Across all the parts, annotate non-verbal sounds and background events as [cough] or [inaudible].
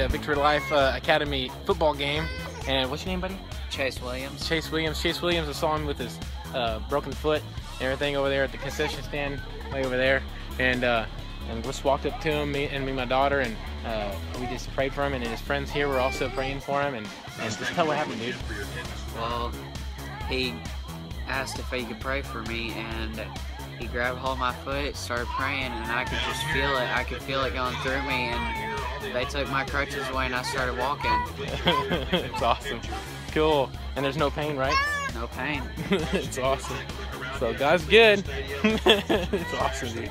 the uh, Victory Life uh, Academy football game. And what's your name, buddy? Chase Williams. Chase Williams. Chase Williams. I saw him with his uh, broken foot and everything over there at the concession stand, way over there. And uh, and just walked up to him, me and me, and my daughter, and uh, we just prayed for him. And his friends here were also praying for him. And, and just tell what happened, dude. Well, he asked if he could pray for me, and he grabbed hold of my foot, started praying, and I could just feel it. I could feel it going through me, and they took my crutches away, and I started walking. [laughs] it's awesome. Cool. And there's no pain, right? No pain. [laughs] it's awesome. So God's good. [laughs] it's awesome, dude.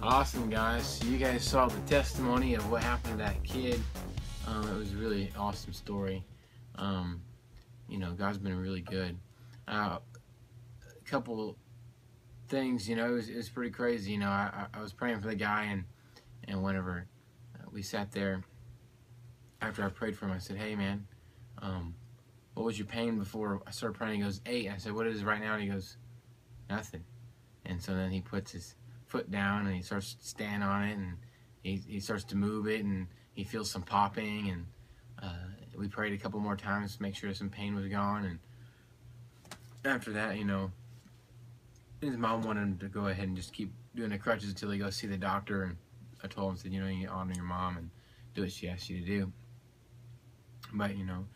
Awesome, guys. So you guys saw the testimony of what happened to that kid. Um, it was a really awesome story. Um, you know, God's been really good. Uh, a couple things, you know, it was, it was pretty crazy. You know, I, I was praying for the guy, and and whenever uh, we sat there after I prayed for him, I said, "Hey, man, um, what was your pain before I started praying?" He goes, eight. I said, "What is it right now?" And he goes, "Nothing." And so then he puts his foot down and he starts to stand on it, and he he starts to move it, and he feels some popping, and uh, we prayed a couple more times to make sure some pain was gone, and after that, you know, his mom wanted him to go ahead and just keep doing the crutches until he goes see the doctor, and I told him, said, you know, you honor your mom and do what she asked you to do. But you know,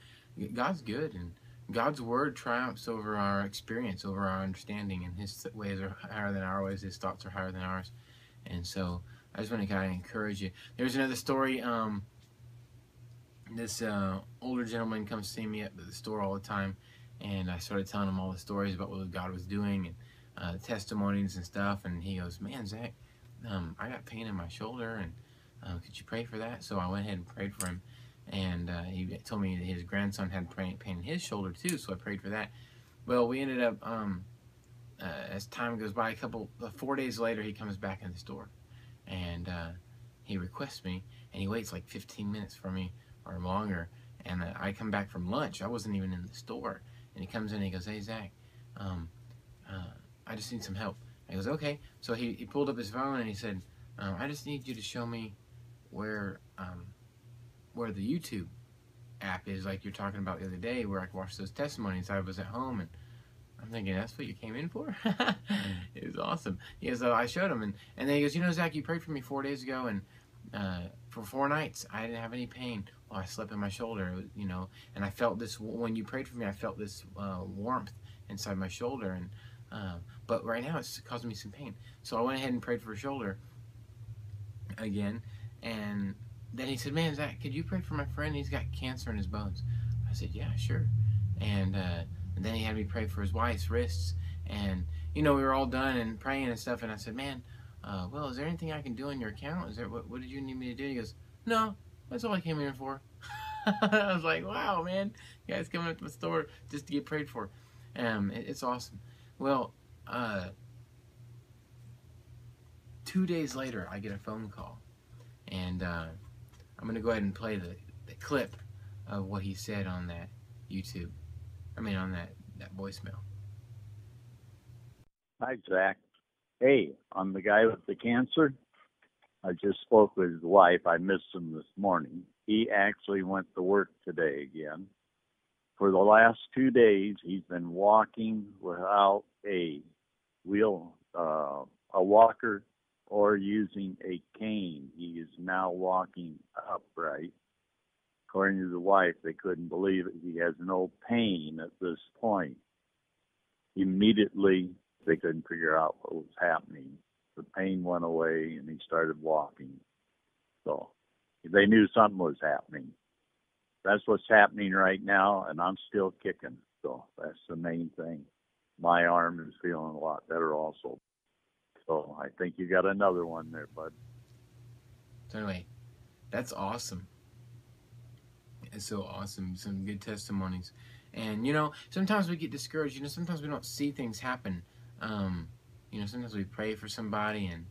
God's good, and God's word triumphs over our experience, over our understanding, and His ways are higher than our ways. His thoughts are higher than ours, and so I just want to kind of encourage you. There's another story. Um, this uh, older gentleman comes to see me at the store all the time, and I started telling him all the stories about what God was doing and uh, testimonies and stuff. And he goes, "Man, Zach, um, I got pain in my shoulder, and uh, could you pray for that?" So I went ahead and prayed for him, and uh, he told me that his grandson had pain in his shoulder too. So I prayed for that. Well, we ended up um, uh, as time goes by, a couple uh, four days later, he comes back in the store, and uh, he requests me, and he waits like 15 minutes for me or longer. And I come back from lunch. I wasn't even in the store. And he comes in and he goes, Hey, Zach, um, uh, I just need some help. He goes, Okay. So he, he pulled up his phone and he said, um, I just need you to show me where um, where the YouTube app is, like you're talking about the other day, where I could watch those testimonies. I was at home and I'm thinking, that's what you came in for? [laughs] it was awesome. He goes, I showed him. And, and then he goes, You know, Zach, you prayed for me four days ago, and uh, for four nights, I didn't have any pain. Well, I slept in my shoulder, you know, and I felt this when you prayed for me. I felt this uh, warmth inside my shoulder, and uh, but right now it's causing me some pain. So I went ahead and prayed for his shoulder again, and then he said, "Man, Zach, could you pray for my friend? He's got cancer in his bones." I said, "Yeah, sure." And, uh, and then he had me pray for his wife's wrists, and you know we were all done and praying and stuff, and I said, "Man." Uh, well, is there anything I can do on your account? Is there what, what did you need me to do? He goes, no, that's all I came here for. [laughs] I was like, wow, man, you guys coming up to the store just to get prayed for. Um, it, it's awesome. Well, uh, two days later, I get a phone call, and uh, I'm gonna go ahead and play the, the clip of what he said on that YouTube. I mean, on that that voicemail. Hi, Zach. Hey, I'm the guy with the cancer. I just spoke with his wife. I missed him this morning. He actually went to work today again. For the last two days, he's been walking without a wheel, uh, a walker, or using a cane. He is now walking upright. According to the wife, they couldn't believe it. He has no pain at this point. Immediately, they couldn't figure out what was happening. The pain went away and he started walking. So they knew something was happening. That's what's happening right now, and I'm still kicking. So that's the main thing. My arm is feeling a lot better also. So I think you got another one there, bud. Anyway, that's awesome. It's so awesome. Some good testimonies. And you know, sometimes we get discouraged. You know, sometimes we don't see things happen. Um, you know, sometimes we pray for somebody and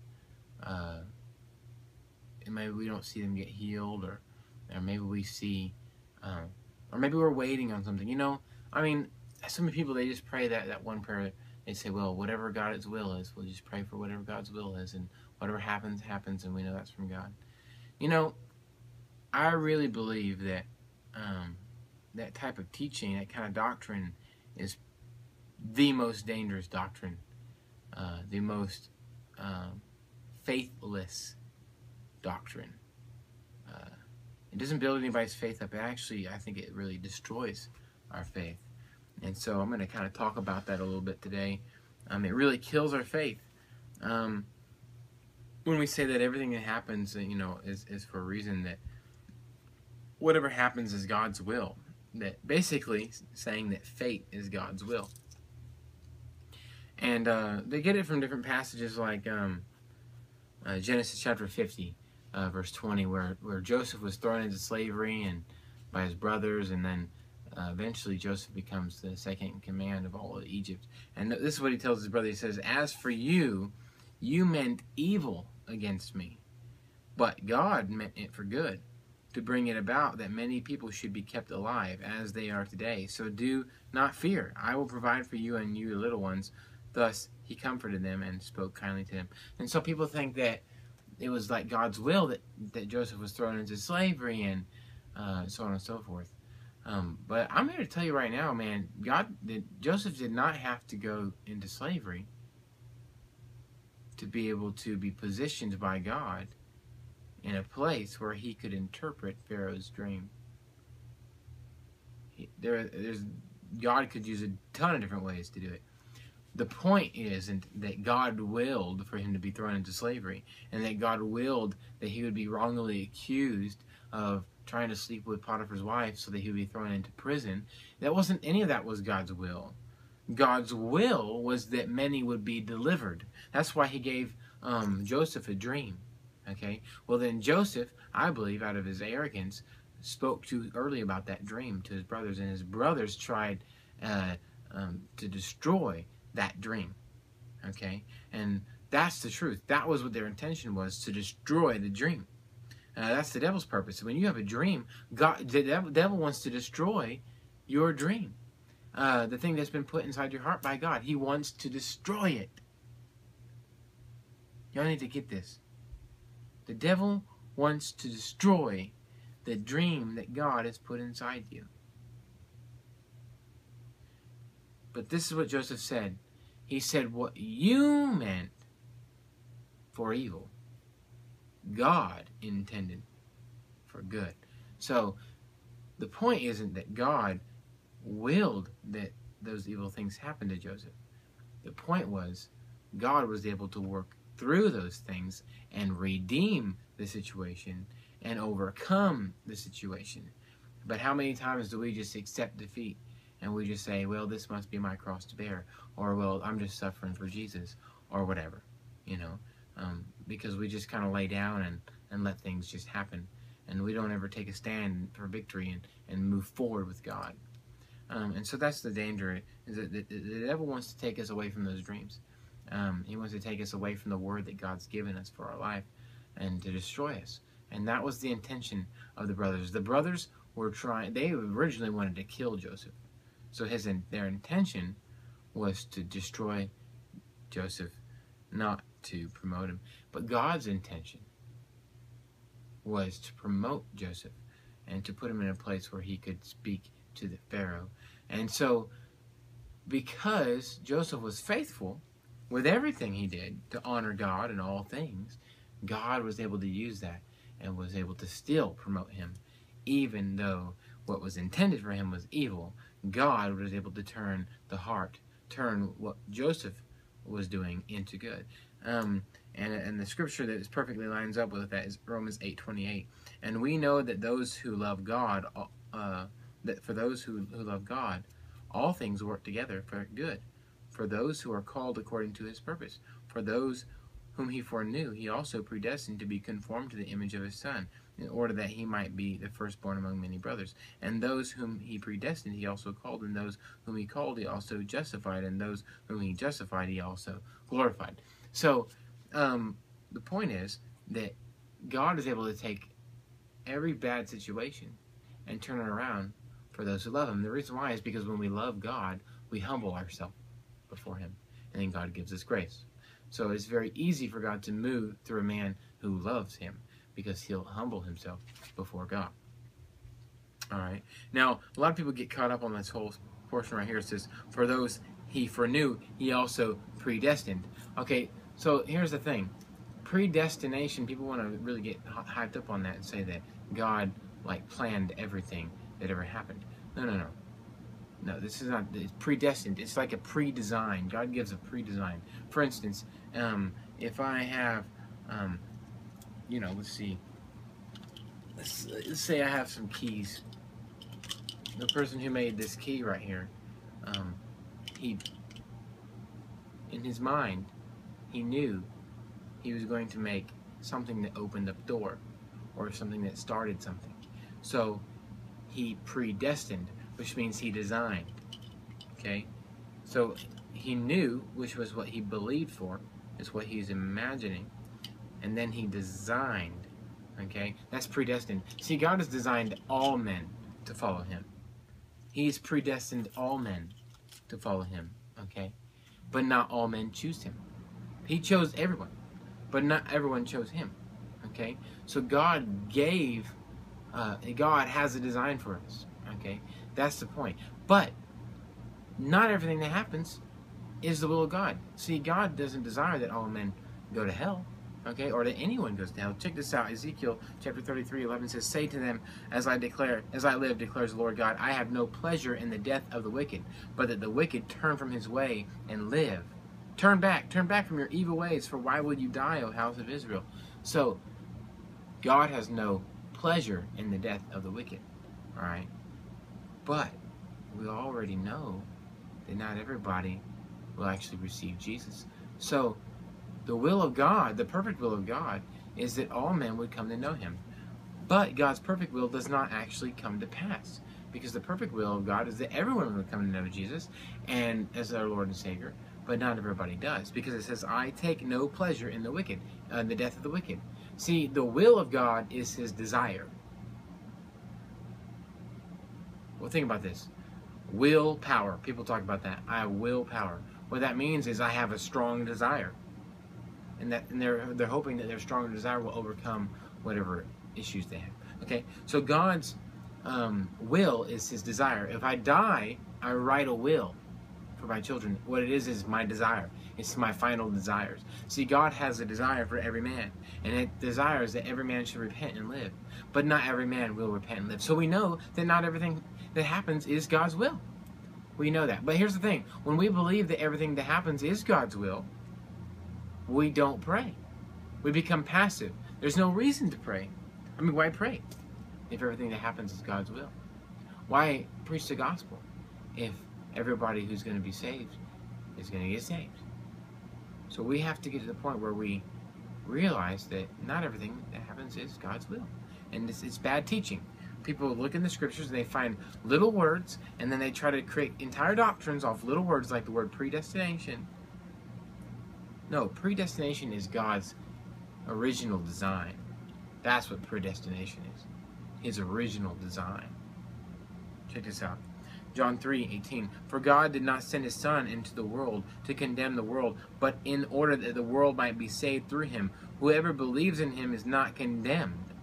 uh, and maybe we don't see them get healed, or or maybe we see, um, or maybe we're waiting on something. You know, I mean, so many people they just pray that that one prayer. They say, well, whatever God's will is, we'll just pray for whatever God's will is, and whatever happens, happens, and we know that's from God. You know, I really believe that um, that type of teaching, that kind of doctrine, is the most dangerous doctrine, uh, the most um, faithless doctrine. Uh, it doesn't build anybody's faith up. It actually, I think, it really destroys our faith. And so I'm going to kind of talk about that a little bit today. Um, it really kills our faith. Um, when we say that everything that happens, you know, is, is for a reason that whatever happens is God's will. That basically saying that fate is God's will. And uh, they get it from different passages like um, uh, Genesis chapter 50, uh, verse 20, where, where Joseph was thrown into slavery and by his brothers, and then uh, eventually Joseph becomes the second in command of all of Egypt. And this is what he tells his brother. He says, As for you, you meant evil against me, but God meant it for good, to bring it about that many people should be kept alive as they are today. So do not fear. I will provide for you and you little ones. Thus he comforted them and spoke kindly to them. And so people think that it was like God's will that, that Joseph was thrown into slavery and uh, so on and so forth. Um, but I'm here to tell you right now, man, God did, Joseph did not have to go into slavery to be able to be positioned by God in a place where he could interpret Pharaoh's dream. He, there, there's God could use a ton of different ways to do it. The point isn't that God willed for him to be thrown into slavery, and that God willed that he would be wrongly accused of trying to sleep with Potiphar's wife so that he would be thrown into prison. That wasn't any of that was God's will. God's will was that many would be delivered. That's why he gave um, Joseph a dream. Okay? Well, then Joseph, I believe, out of his arrogance, spoke too early about that dream to his brothers, and his brothers tried uh, um, to destroy that dream. Okay? And that's the truth. That was what their intention was to destroy the dream. Uh, that's the devil's purpose. When you have a dream, God, the devil, wants to destroy your dream uh, the thing that's been put inside your heart by God. He wants to destroy it. Y'all need to get this. The devil wants to destroy the dream that God has put inside you. But this is what Joseph said. He said, What you meant for evil, God intended for good. So the point isn't that God willed that those evil things happened to Joseph. The point was, God was able to work through those things and redeem the situation and overcome the situation. But how many times do we just accept defeat and we just say, well, this must be my cross to bear, or well, I'm just suffering for Jesus, or whatever, you know, um, because we just kind of lay down and, and let things just happen. And we don't ever take a stand for victory and, and move forward with God. Um, and so that's the danger, is that the, the, devil wants to take us away from those dreams. Um, he wants to take us away from the word that God's given us for our life and to destroy us. And that was the intention of the brothers. The brothers were trying, they originally wanted to kill Joseph. So his their intention was to destroy Joseph, not to promote him. But God's intention was to promote Joseph and to put him in a place where he could speak to the Pharaoh. And so, because Joseph was faithful with everything he did to honor God in all things, God was able to use that and was able to still promote him, even though what was intended for him was evil. God was able to turn the heart, turn what Joseph was doing into good. Um, and, and the scripture that is perfectly lines up with that is Romans 8:28. And we know that those who love God, uh, that for those who, who love God, all things work together for good, for those who are called according to his purpose. For those whom he foreknew, he also predestined to be conformed to the image of his Son, in order that he might be the firstborn among many brothers. And those whom he predestined, he also called, and those whom he called, he also justified, and those whom he justified, he also glorified. So, um, the point is that God is able to take every bad situation and turn it around for those who love him. The reason why is because when we love God, we humble ourselves before him, and then God gives us grace. So it's very easy for God to move through a man who loves him. because he'll humble himself before God. All right. Now, a lot of people get caught up on this whole portion right here. It says, For those he foreknew, he also predestined. Okay, so here's the thing predestination, people want to really get hyped up on that and say that God like planned everything that ever happened. No, no, no. No, this is not it's predestined. It's like a pre-design. God gives a pre-design. For instance, um, if I have, um, you know, let's see. Let's, let's say I have some keys. The person who made this key right here, um, he, in his mind, he knew he was going to make something that opened up door, or something that started something. So he predestined which means he designed. Okay? So he knew, which was what he believed for, is what he's imagining, and then he designed. Okay? That's predestined. See, God has designed all men to follow him. He's predestined all men to follow him. Okay? But not all men choose him. He chose everyone, but not everyone chose him. Okay? So God gave, uh, God has a design for us. Okay? That's the point. But not everything that happens is the will of God. See, God doesn't desire that all men go to hell, okay, or that anyone goes to hell. Check this out. Ezekiel chapter 33, 11 says, Say to them, as I declare, as I live, declares the Lord God, I have no pleasure in the death of the wicked, but that the wicked turn from his way and live. Turn back, turn back from your evil ways, for why would you die, O house of Israel? So, God has no pleasure in the death of the wicked, all right? But we already know that not everybody will actually receive Jesus. So the will of God, the perfect will of God, is that all men would come to know him. But God's perfect will does not actually come to pass. Because the perfect will of God is that everyone would come to know Jesus and as our Lord and Savior, but not everybody does. Because it says, I take no pleasure in the wicked, uh, the death of the wicked. See, the will of God is his desire. Well, think about this. Willpower. People talk about that. I have willpower. What that means is I have a strong desire. And that and they're they're hoping that their strong desire will overcome whatever issues they have. Okay? So God's um, will is his desire. If I die, I write a will for my children. What it is is my desire. It's my final desires. See, God has a desire for every man, and it desires that every man should repent and live. But not every man will repent and live. So we know that not everything that happens is God's will. We know that. But here's the thing when we believe that everything that happens is God's will, we don't pray. We become passive. There's no reason to pray. I mean, why pray if everything that happens is God's will? Why preach the gospel if everybody who's going to be saved is going to get saved? So we have to get to the point where we realize that not everything that happens is God's will. And it's, bad teaching people look in the scriptures and they find little words and then they try to create entire doctrines off little words like the word predestination. No, predestination is God's original design. That's what predestination is. His original design. Check this out. John 3 18. For God did not send his Son into the world to condemn the world, but in order that the world might be saved through him. Whoever believes in him is not condemned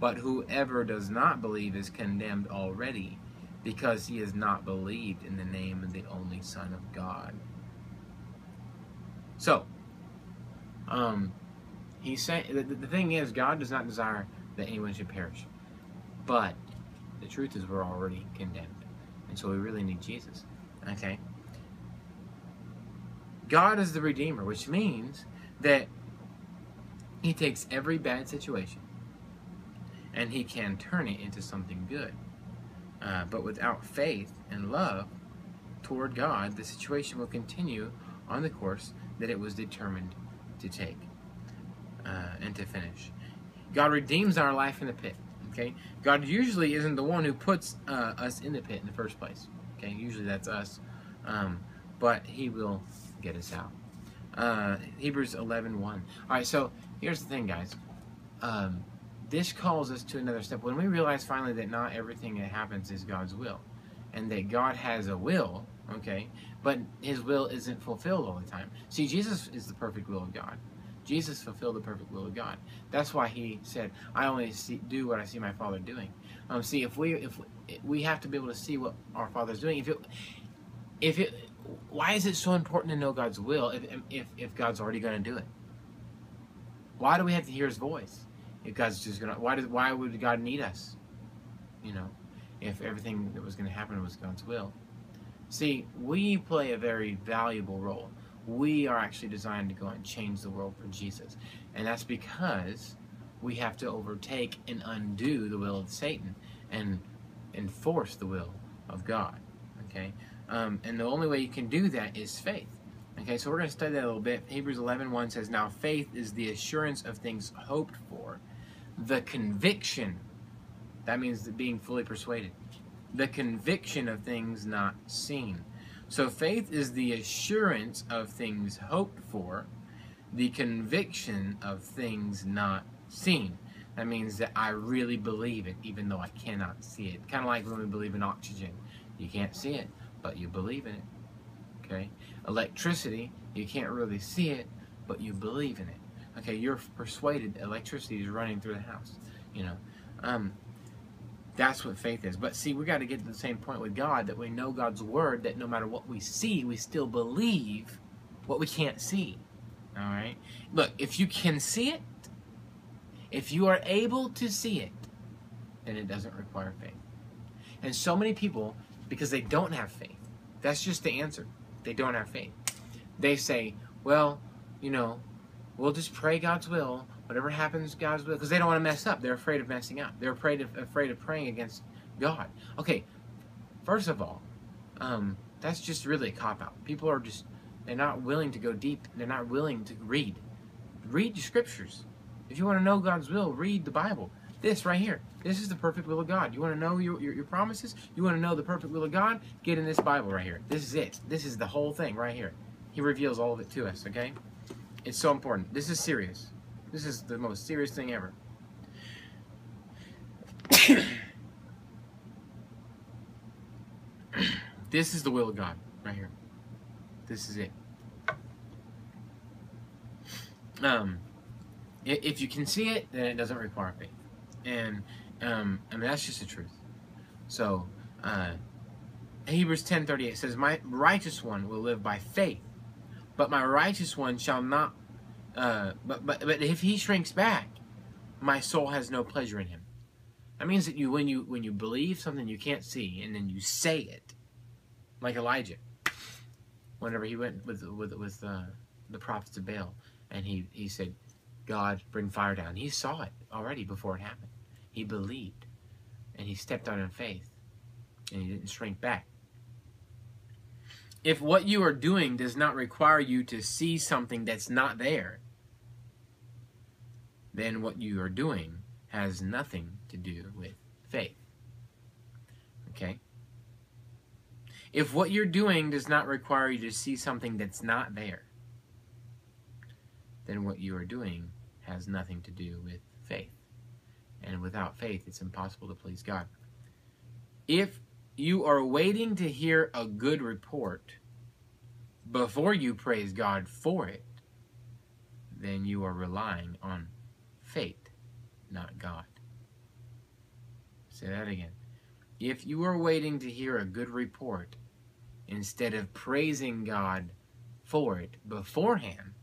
but whoever does not believe is condemned already, because he has not believed in the name of the only Son of God. So, um, he said, the, the thing is, God does not desire that anyone should perish, but the truth is, we're already condemned, and so we really need Jesus. Okay. God is the Redeemer, which means that He takes every bad situation and he can turn it into something good. Uh, but without faith and love toward God, the situation will continue on the course that it was determined to take uh, and to finish. God redeems our life in the pit. Okay, God usually isn't the one who puts uh, us in the pit in the first place. Okay, usually that's us, um, but He will get us out. Uh, Hebrews 11:1. All right, so here's the thing, guys. Um, this calls us to another step. When we realize finally that not everything that happens is God's will, and that God has a will, okay, but His will isn't fulfilled all the time. See, Jesus is the perfect will of God. Jesus fulfilled the perfect will of God. That's why he said, "I only see, do what I see my Father doing." Um, see, if we if we have to be able to see what our Father's doing, if it if it why is it so important to know God's will if if, if God's already going to do it? Why do we have to hear His voice? If God's just to, why does why would God need us? You know, if everything that was going to happen was God's will. See, we play a very valuable role we are actually designed to go and change the world for Jesus. And that's because we have to overtake and undo the will of Satan and enforce the will of God. Okay? Um, and the only way you can do that is faith. Okay, so we're going to study that a little bit. Hebrews 11 1 says, Now faith is the assurance of things hoped for, the conviction. That means being fully persuaded. The conviction of things not seen. So faith is the assurance of things hoped for, the conviction of things not seen. That means that I really believe it, even though I cannot see it. Kind of like when we believe in oxygen. You can't see it, but you believe in it. Okay? Electricity, you can't really see it, but you believe in it. Okay, you're persuaded electricity is running through the house. You know, um, that's what faith is. But see, we got to get to the same point with God that we know God's word, that no matter what we see, we still believe what we can't see. All right? Look, if you can see it, if you are able to see it, then it doesn't require faith. And so many people, because they don't have faith, that's just the answer. They don't have faith. They say, well, you know, we'll just pray God's will, Whatever happens, God's will, because they don't want to mess up. They're afraid of messing up. They're afraid of afraid of praying against God. Okay, first of all, um, that's just really a cop out. People are just they're not willing to go deep. They're not willing to read. Read the scriptures. If you want to know God's will, read the Bible. This right here. This is the perfect will of God. You want to know your, your, your promises? You want to know the perfect will of God? Get in this Bible right here. This is it. This is the whole thing right here. He reveals all of it to us, okay? It's so important. This is serious. This is the most serious thing ever. [coughs] this is the will of God, right here. This is it. Um, if you can see it, then it doesn't require faith, and um, I mean that's just the truth. So, uh, Hebrews ten thirty eight says, "My righteous one will live by faith, but my righteous one shall not uh, but, but but if he shrinks back, my soul has no pleasure in him. That means that you when you when you believe something you can't see and then you say it, like Elijah, whenever he went with with with uh, the prophets of Baal, and he he said, "God, bring fire down." He saw it already before it happened. He believed, and he stepped out in faith, and he didn't shrink back. If what you are doing does not require you to see something that's not there, then what you are doing has nothing to do with faith. Okay? If what you're doing does not require you to see something that's not there, then what you are doing has nothing to do with faith. And without faith, it's impossible to please God. If you are waiting to hear a good report before you praise God for it, then you are relying on fate, not God. Say that again. If you are waiting to hear a good report instead of praising God for it beforehand,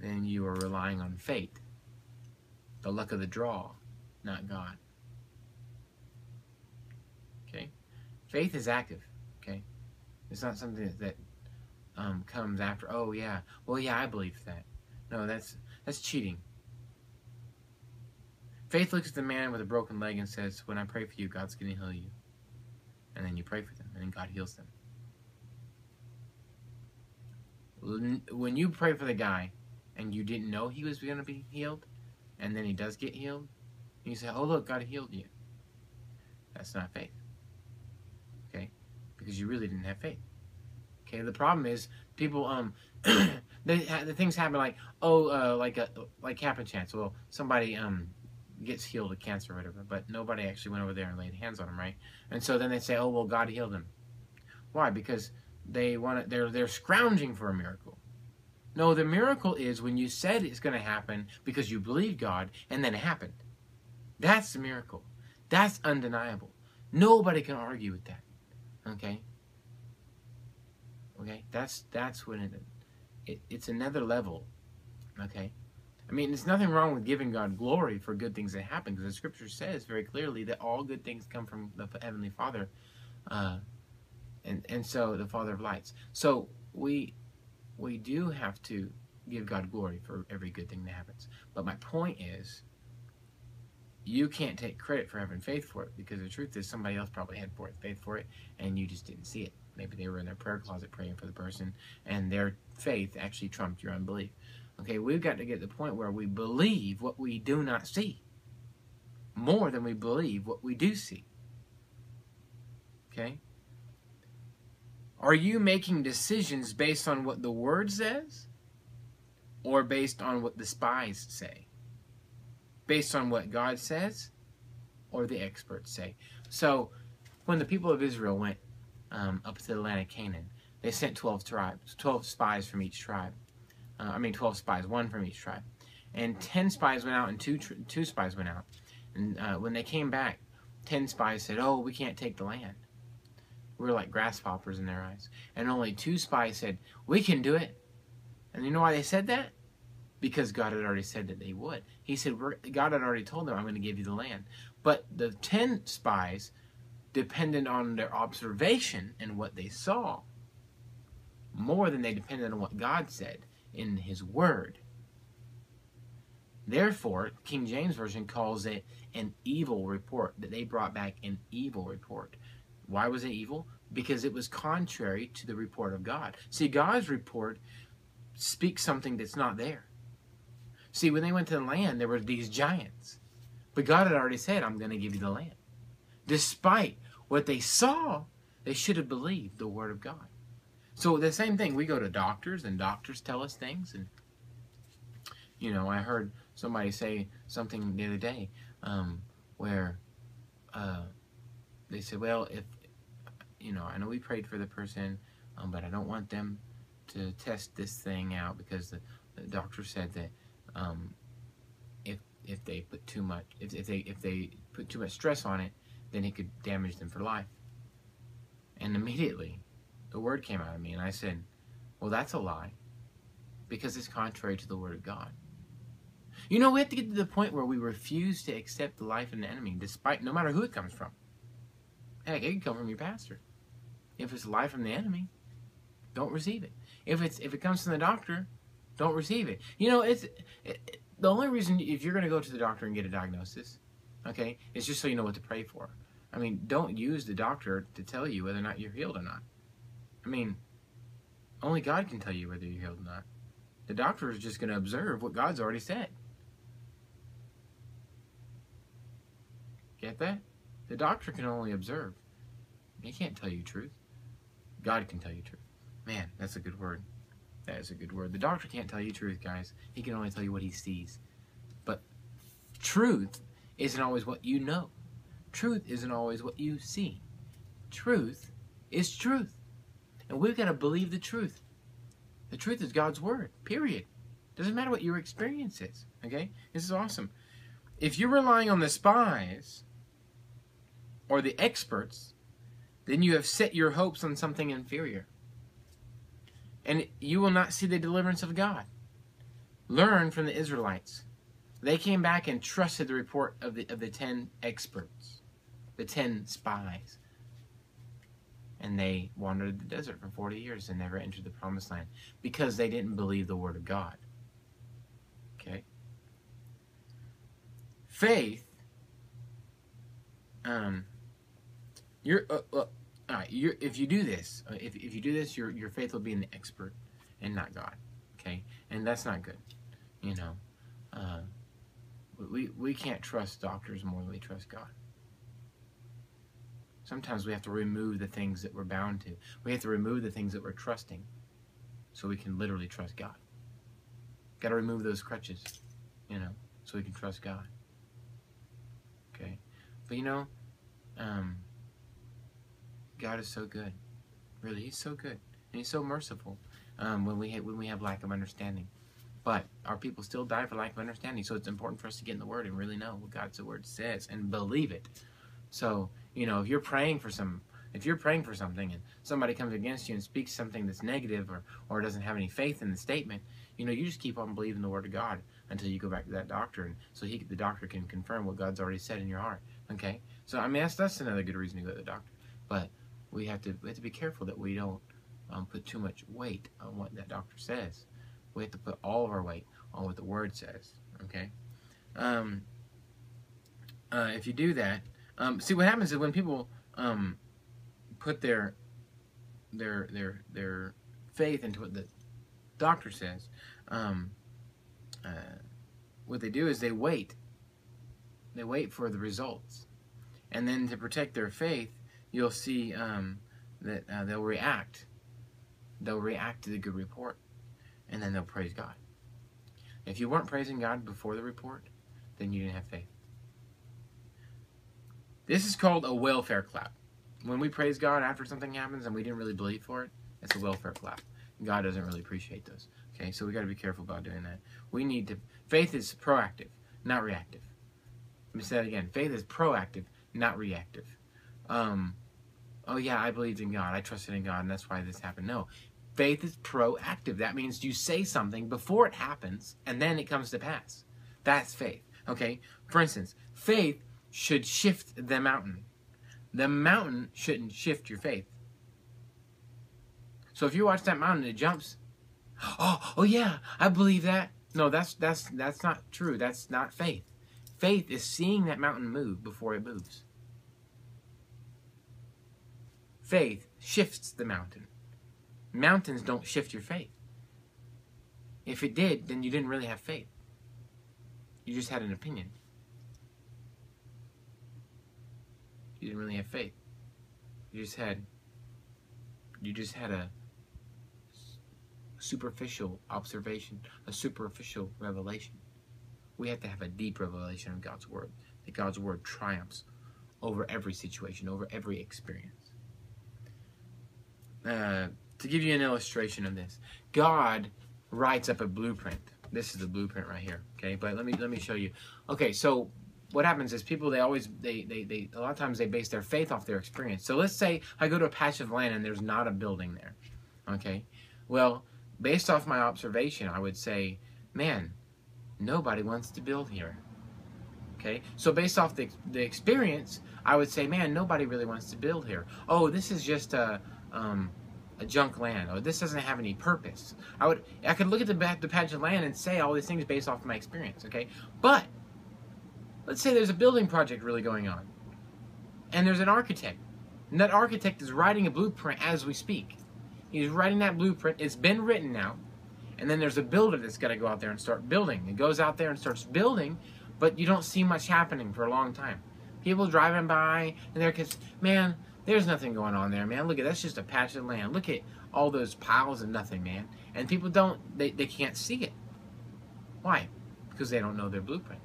then you are relying on fate, the luck of the draw, not God. Okay? Faith is active. Okay? It's not something that, that um, comes after, oh, yeah, well, yeah, I believe that. No, that's that's cheating. Faith looks at the man with a broken leg and says, When I pray for you, God's going to heal you. And then you pray for them, and then God heals them. When you pray for the guy and you didn't know he was going to be healed, and then he does get healed, you say, Oh, look, God healed you. That's not faith. Okay? Because you really didn't have faith. Okay, the problem is people um [clears throat] the, the things happen like oh uh, like a like happen chance. Well, somebody um gets healed of cancer or whatever, but nobody actually went over there and laid hands on him, right? And so then they say, oh well, God healed him. Why? Because they want to. They're they're scrounging for a miracle. No, the miracle is when you said it's going to happen because you believed God and then it happened. That's the miracle. That's undeniable. Nobody can argue with that. Okay? Okay? That's that's when it, it it's another level. Okay? I mean, there's nothing wrong with giving God glory for good things that happen because the scripture says very clearly that all good things come from the heavenly Father. Uh, and and so the Father of lights. So we we do have to give God glory for every good thing that happens. But my point is, you can't take credit for having faith for it because the truth is somebody else probably had faith for it and you just didn't see it. Maybe they were in their prayer closet praying for the person and their faith actually trumped your unbelief. Okay, we've got to get to the point where we believe what we do not see more than we believe what we do see. Okay? Are you making decisions based on what the Word says or based on what the spies say? Based on what God says or the experts say? So, when the people of Israel went um, up to the land of Canaan, they sent 12 tribes, 12 spies from each tribe. Uh, I mean, 12 spies, one from each tribe. And 10 spies went out and two, two spies went out. And uh, when they came back, 10 spies said, Oh, we can't take the land We're like grasshoppers in their eyes. And only two spies said, We can do it. And you know why they said that? Because God had already said that they would. He said, God had already told them, I'm going to give you the land. But the ten spies depended on their observation and what they saw more than they depended on what God said in His Word. Therefore, King James Version calls it an evil report, that they brought back an evil report. Why was it evil? Because it was contrary to the report of God. See, God's report speaks something that's not there. See, when they went to the land, there were these giants. But God had already said, I'm going to give you the land. Despite what they saw, they should have believed the word of God. So the same thing, we go to doctors and doctors tell us things. And, you know, I heard somebody say something the other day um, where uh, they said, well, if you know, I know we prayed for the person, um, but I don't want them to test this thing out because the, the doctor said that um, if if they put too much, if, if they if they put too much stress on it, then he could damage them for life. And immediately, the word came out of me, and I said, "Well, that's a lie, because it's contrary to the word of God." You know, we have to get to the point where we refuse to accept the life of an enemy, despite no matter who it comes from. Heck, it could come from your pastor. If it's life from the enemy, don't receive it. If it's if it comes from the doctor, don't receive it. You know, it's it, it, the only reason if you're going to go to the doctor and get a diagnosis, okay, It's just so you know what to pray for. I mean, don't use the doctor to tell you whether or not you're healed or not. I mean, only God can tell you whether you're healed or not. The doctor is just going to observe what God's already said. Get that? The doctor can only observe. He can't tell you truth. God can tell you truth. Man, that's a good word. That is a good word. The doctor can't tell you truth, guys. He can only tell you what he sees. But truth isn't always what you know. Truth isn't always what you see. Truth is truth. And we've got to believe the truth. The truth is God's word, period. Doesn't matter what your experience is. Okay? This is awesome. If you're relying on the spies or the experts then you have set your hopes on something inferior. And you will not see the deliverance of God. Learn from the Israelites. They came back and trusted the report of the, of the ten experts, the ten spies. And they wandered the desert for 40 years and never entered the promised land because they didn't believe the word of God. Okay? Faith, um, you're, uh, uh, all right, if you do this, uh, if, if you do this, your, your faith will be in the expert and not God. Okay? And that's not good. You know, uh, we, we can't trust doctors more than we trust God. Sometimes we have to remove the things that we're bound to. We have to remove the things that we're trusting so we can literally trust God. Got to remove those crutches, you know, so we can trust God. Okay? But you know, um, God is so good. Really, He's so good. and He's so merciful um, when we ha- when we have lack of understanding. But our people still die for lack of understanding. So it's important for us to get in the Word and really know what God's Word says and believe it. So you know, if you're praying for some, if you're praying for something and somebody comes against you and speaks something that's negative or or doesn't have any faith in the statement, you know, you just keep on believing the Word of God until you go back to that doctor, and so he, the doctor, can confirm what God's already said in your heart. Okay, so I mean that's that's another good reason to go to the doctor. But we have to we have to be careful that we don't um, put too much weight on what that doctor says. We have to put all of our weight on what the Word says. Okay. Um, uh, if you do that, um, see what happens is when people um, put their their their their faith into what the doctor says, um, uh, what they do is they wait. They wait for the results, and then to protect their faith, you'll see um, that uh, they'll react. They'll react to the good report, and then they'll praise God. If you weren't praising God before the report, then you didn't have faith. This is called a welfare clap. When we praise God after something happens and we didn't really believe for it, it's a welfare clap. God doesn't really appreciate those. Okay, so we got to be careful about doing that. We need to. Faith is proactive, not reactive. Let me say that again. Faith is proactive, not reactive. Um, oh yeah, I believed in God. I trusted in God, and that's why this happened. No, faith is proactive. That means you say something before it happens, and then it comes to pass. That's faith. Okay. For instance, faith should shift the mountain. The mountain shouldn't shift your faith. So if you watch that mountain, it jumps. Oh, oh yeah, I believe that. No, that's that's that's not true. That's not faith. Faith is seeing that mountain move before it moves. Faith shifts the mountain. Mountains don't shift your faith. If it did, then you didn't really have faith. You just had an opinion. You didn't really have faith. You just had you just had a superficial observation, a superficial revelation. We have to have a deep revelation of God's word. That God's word triumphs over every situation, over every experience. Uh, to give you an illustration of this, God writes up a blueprint. This is the blueprint right here. Okay, but let me let me show you. Okay, so what happens is people they always they, they they a lot of times they base their faith off their experience. So let's say I go to a patch of land and there's not a building there. Okay, well based off my observation, I would say, man, nobody wants to build here. Okay, so based off the, the experience, I would say, man, nobody really wants to build here. Oh, this is just a, um, a junk land. or this doesn't have any purpose. I would, I could look at the, the patch of land and say all these things based off of my experience. Okay, but let's say there's a building project really going on, and there's an architect, and that architect is writing a blueprint as we speak. He's writing that blueprint. It's been written now. And then there's a builder that's got to go out there and start building. He goes out there and starts building, but you don't see much happening for a long time. People driving by, and they're just, man, there's nothing going on there, man. Look at that's just a patch of land. Look at all those piles of nothing, man. And people don't, they, they can't see it. Why? Because they don't know their blueprint.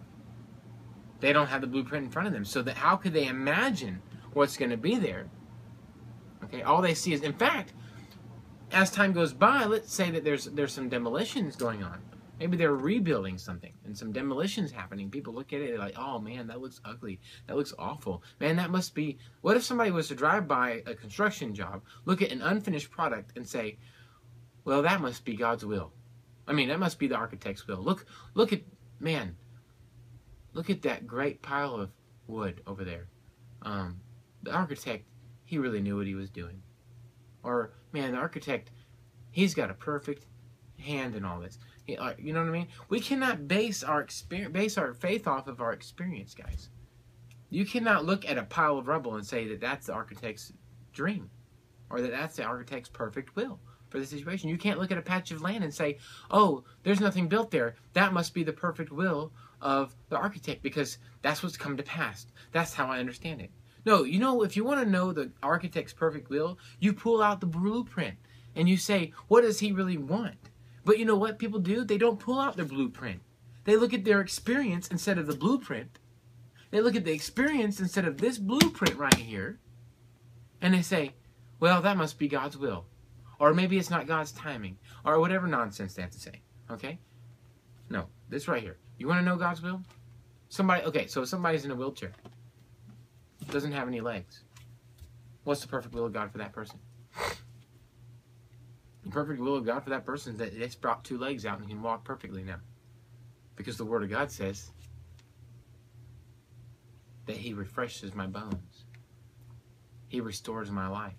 They don't have the blueprint in front of them. So that how could they imagine what's going to be there? Okay, all they see is, in fact, as time goes by, let's say that there's there's some demolitions going on. Maybe they're rebuilding something and some demolitions happening. People look at it like, oh man, that looks ugly. That looks awful. Man, that must be. What if somebody was to drive by a construction job, look at an unfinished product, and say, well, that must be God's will. I mean, that must be the architect's will. Look, look at, man, look at that great pile of wood over there. Um, the architect, he really knew what he was doing. Or, man, the architect, he's got a perfect hand in all this. You know what I mean? We cannot base our experience, base our faith off of our experience, guys. You cannot look at a pile of rubble and say that that's the architect's dream, or that that's the architect's perfect will for the situation. You can't look at a patch of land and say, "Oh, there's nothing built there. That must be the perfect will of the architect because that's what's come to pass." That's how I understand it. No, you know, if you want to know the architect's perfect will, you pull out the blueprint and you say, what does he really want? But you know what people do? They don't pull out their blueprint. They look at their experience instead of the blueprint. They look at the experience instead of this blueprint right here. And they say, well, that must be God's will. Or maybe it's not God's timing. Or whatever nonsense they have to say. Okay? No. This right here. You want to know God's will? Somebody, okay, so if somebody's in a wheelchair, doesn't have any legs. What's the perfect will of God for that person? The perfect will of God for that person is that it's brought two legs out and can walk perfectly now. Because the Word of God says that He refreshes my bones, He restores my life.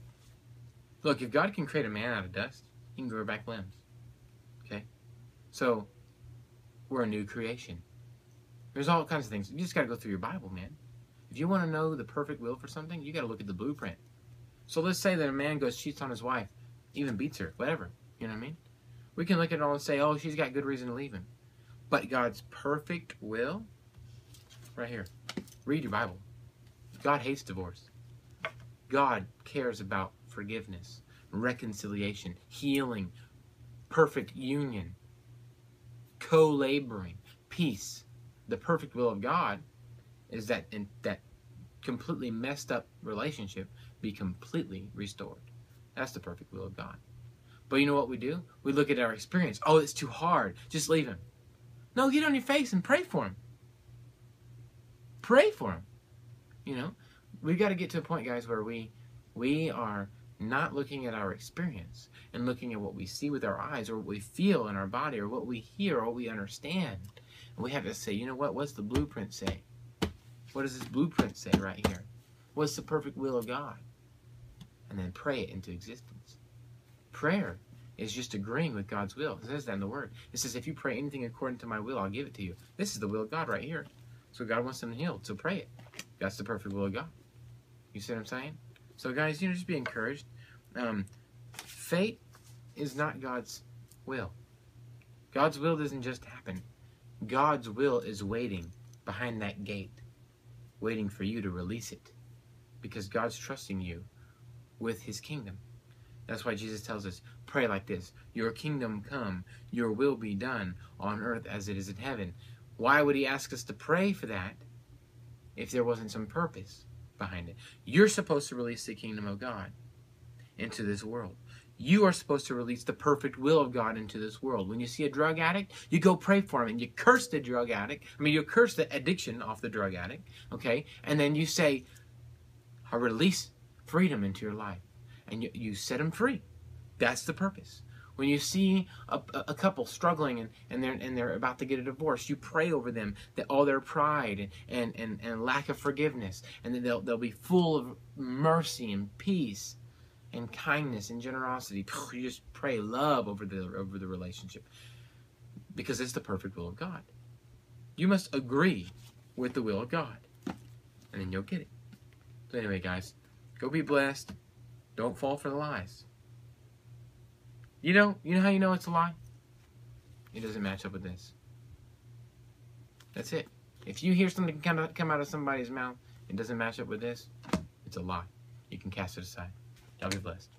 Look, if God can create a man out of dust, He can grow back limbs. Okay? So, we're a new creation. There's all kinds of things. You just got to go through your Bible, man. If you want to know the perfect will for something, you got to look at the blueprint. So let's say that a man goes cheats on his wife, even beats her, whatever. You know what I mean? We can look at it all and say, oh, she's got good reason to leave him. But God's perfect will, right here. Read your Bible. God hates divorce. God cares about forgiveness, reconciliation, healing, perfect union, co laboring, peace. The perfect will of God is that in, that completely messed up relationship be completely restored. That's the perfect will of God. But you know what we do? We look at our experience. Oh, it's too hard. Just leave him. No, get on your face and pray for him. Pray for him. You know, we've got to get to a point, guys, where we we are not looking at our experience and looking at what we see with our eyes or what we feel in our body or what we hear or what we understand. And we have to say, you know what? What's the blueprint say? What does this blueprint say right here? What's the perfect will of God? And then pray it into existence. Prayer is just agreeing with God's will. It says that in the Word. It says, if you pray anything according to my will, I'll give it to you. This is the will of God right here. So God wants them healed. So pray it. That's the perfect will of God. You see what I'm saying? So guys, you know, just be encouraged. Um, fate is not God's will. God's will doesn't just happen. God's will is waiting behind that gate, waiting for you to release it. Because God's trusting you with his kingdom. That's why Jesus tells us, pray like this Your kingdom come, your will be done on earth as it is in heaven. Why would he ask us to pray for that if there wasn't some purpose behind it? You're supposed to release the kingdom of God into this world. You are supposed to release the perfect will of God into this world. When you see a drug addict, you go pray for him and you curse the drug addict. I mean, you curse the addiction off the drug addict, okay? And then you say, I release freedom into your life. And you, you set them free. That's the purpose. When you see a, a couple struggling and, and, they're, and they're about to get a divorce, you pray over them that all their pride and, and, and lack of forgiveness, and that they'll, they'll be full of mercy and peace and kindness and generosity. You just pray love over the over the relationship because it's the perfect will of God. You must agree with the will of God, and then you'll get it. So anyway, guys, go be blessed. Don't fall for the lies. You know, you know how you know it's a lie? It doesn't match up with this. That's it. If you hear something come out, come out of somebody's mouth, it doesn't match up with this, it's a lie. You can cast it aside. Y'all be blessed.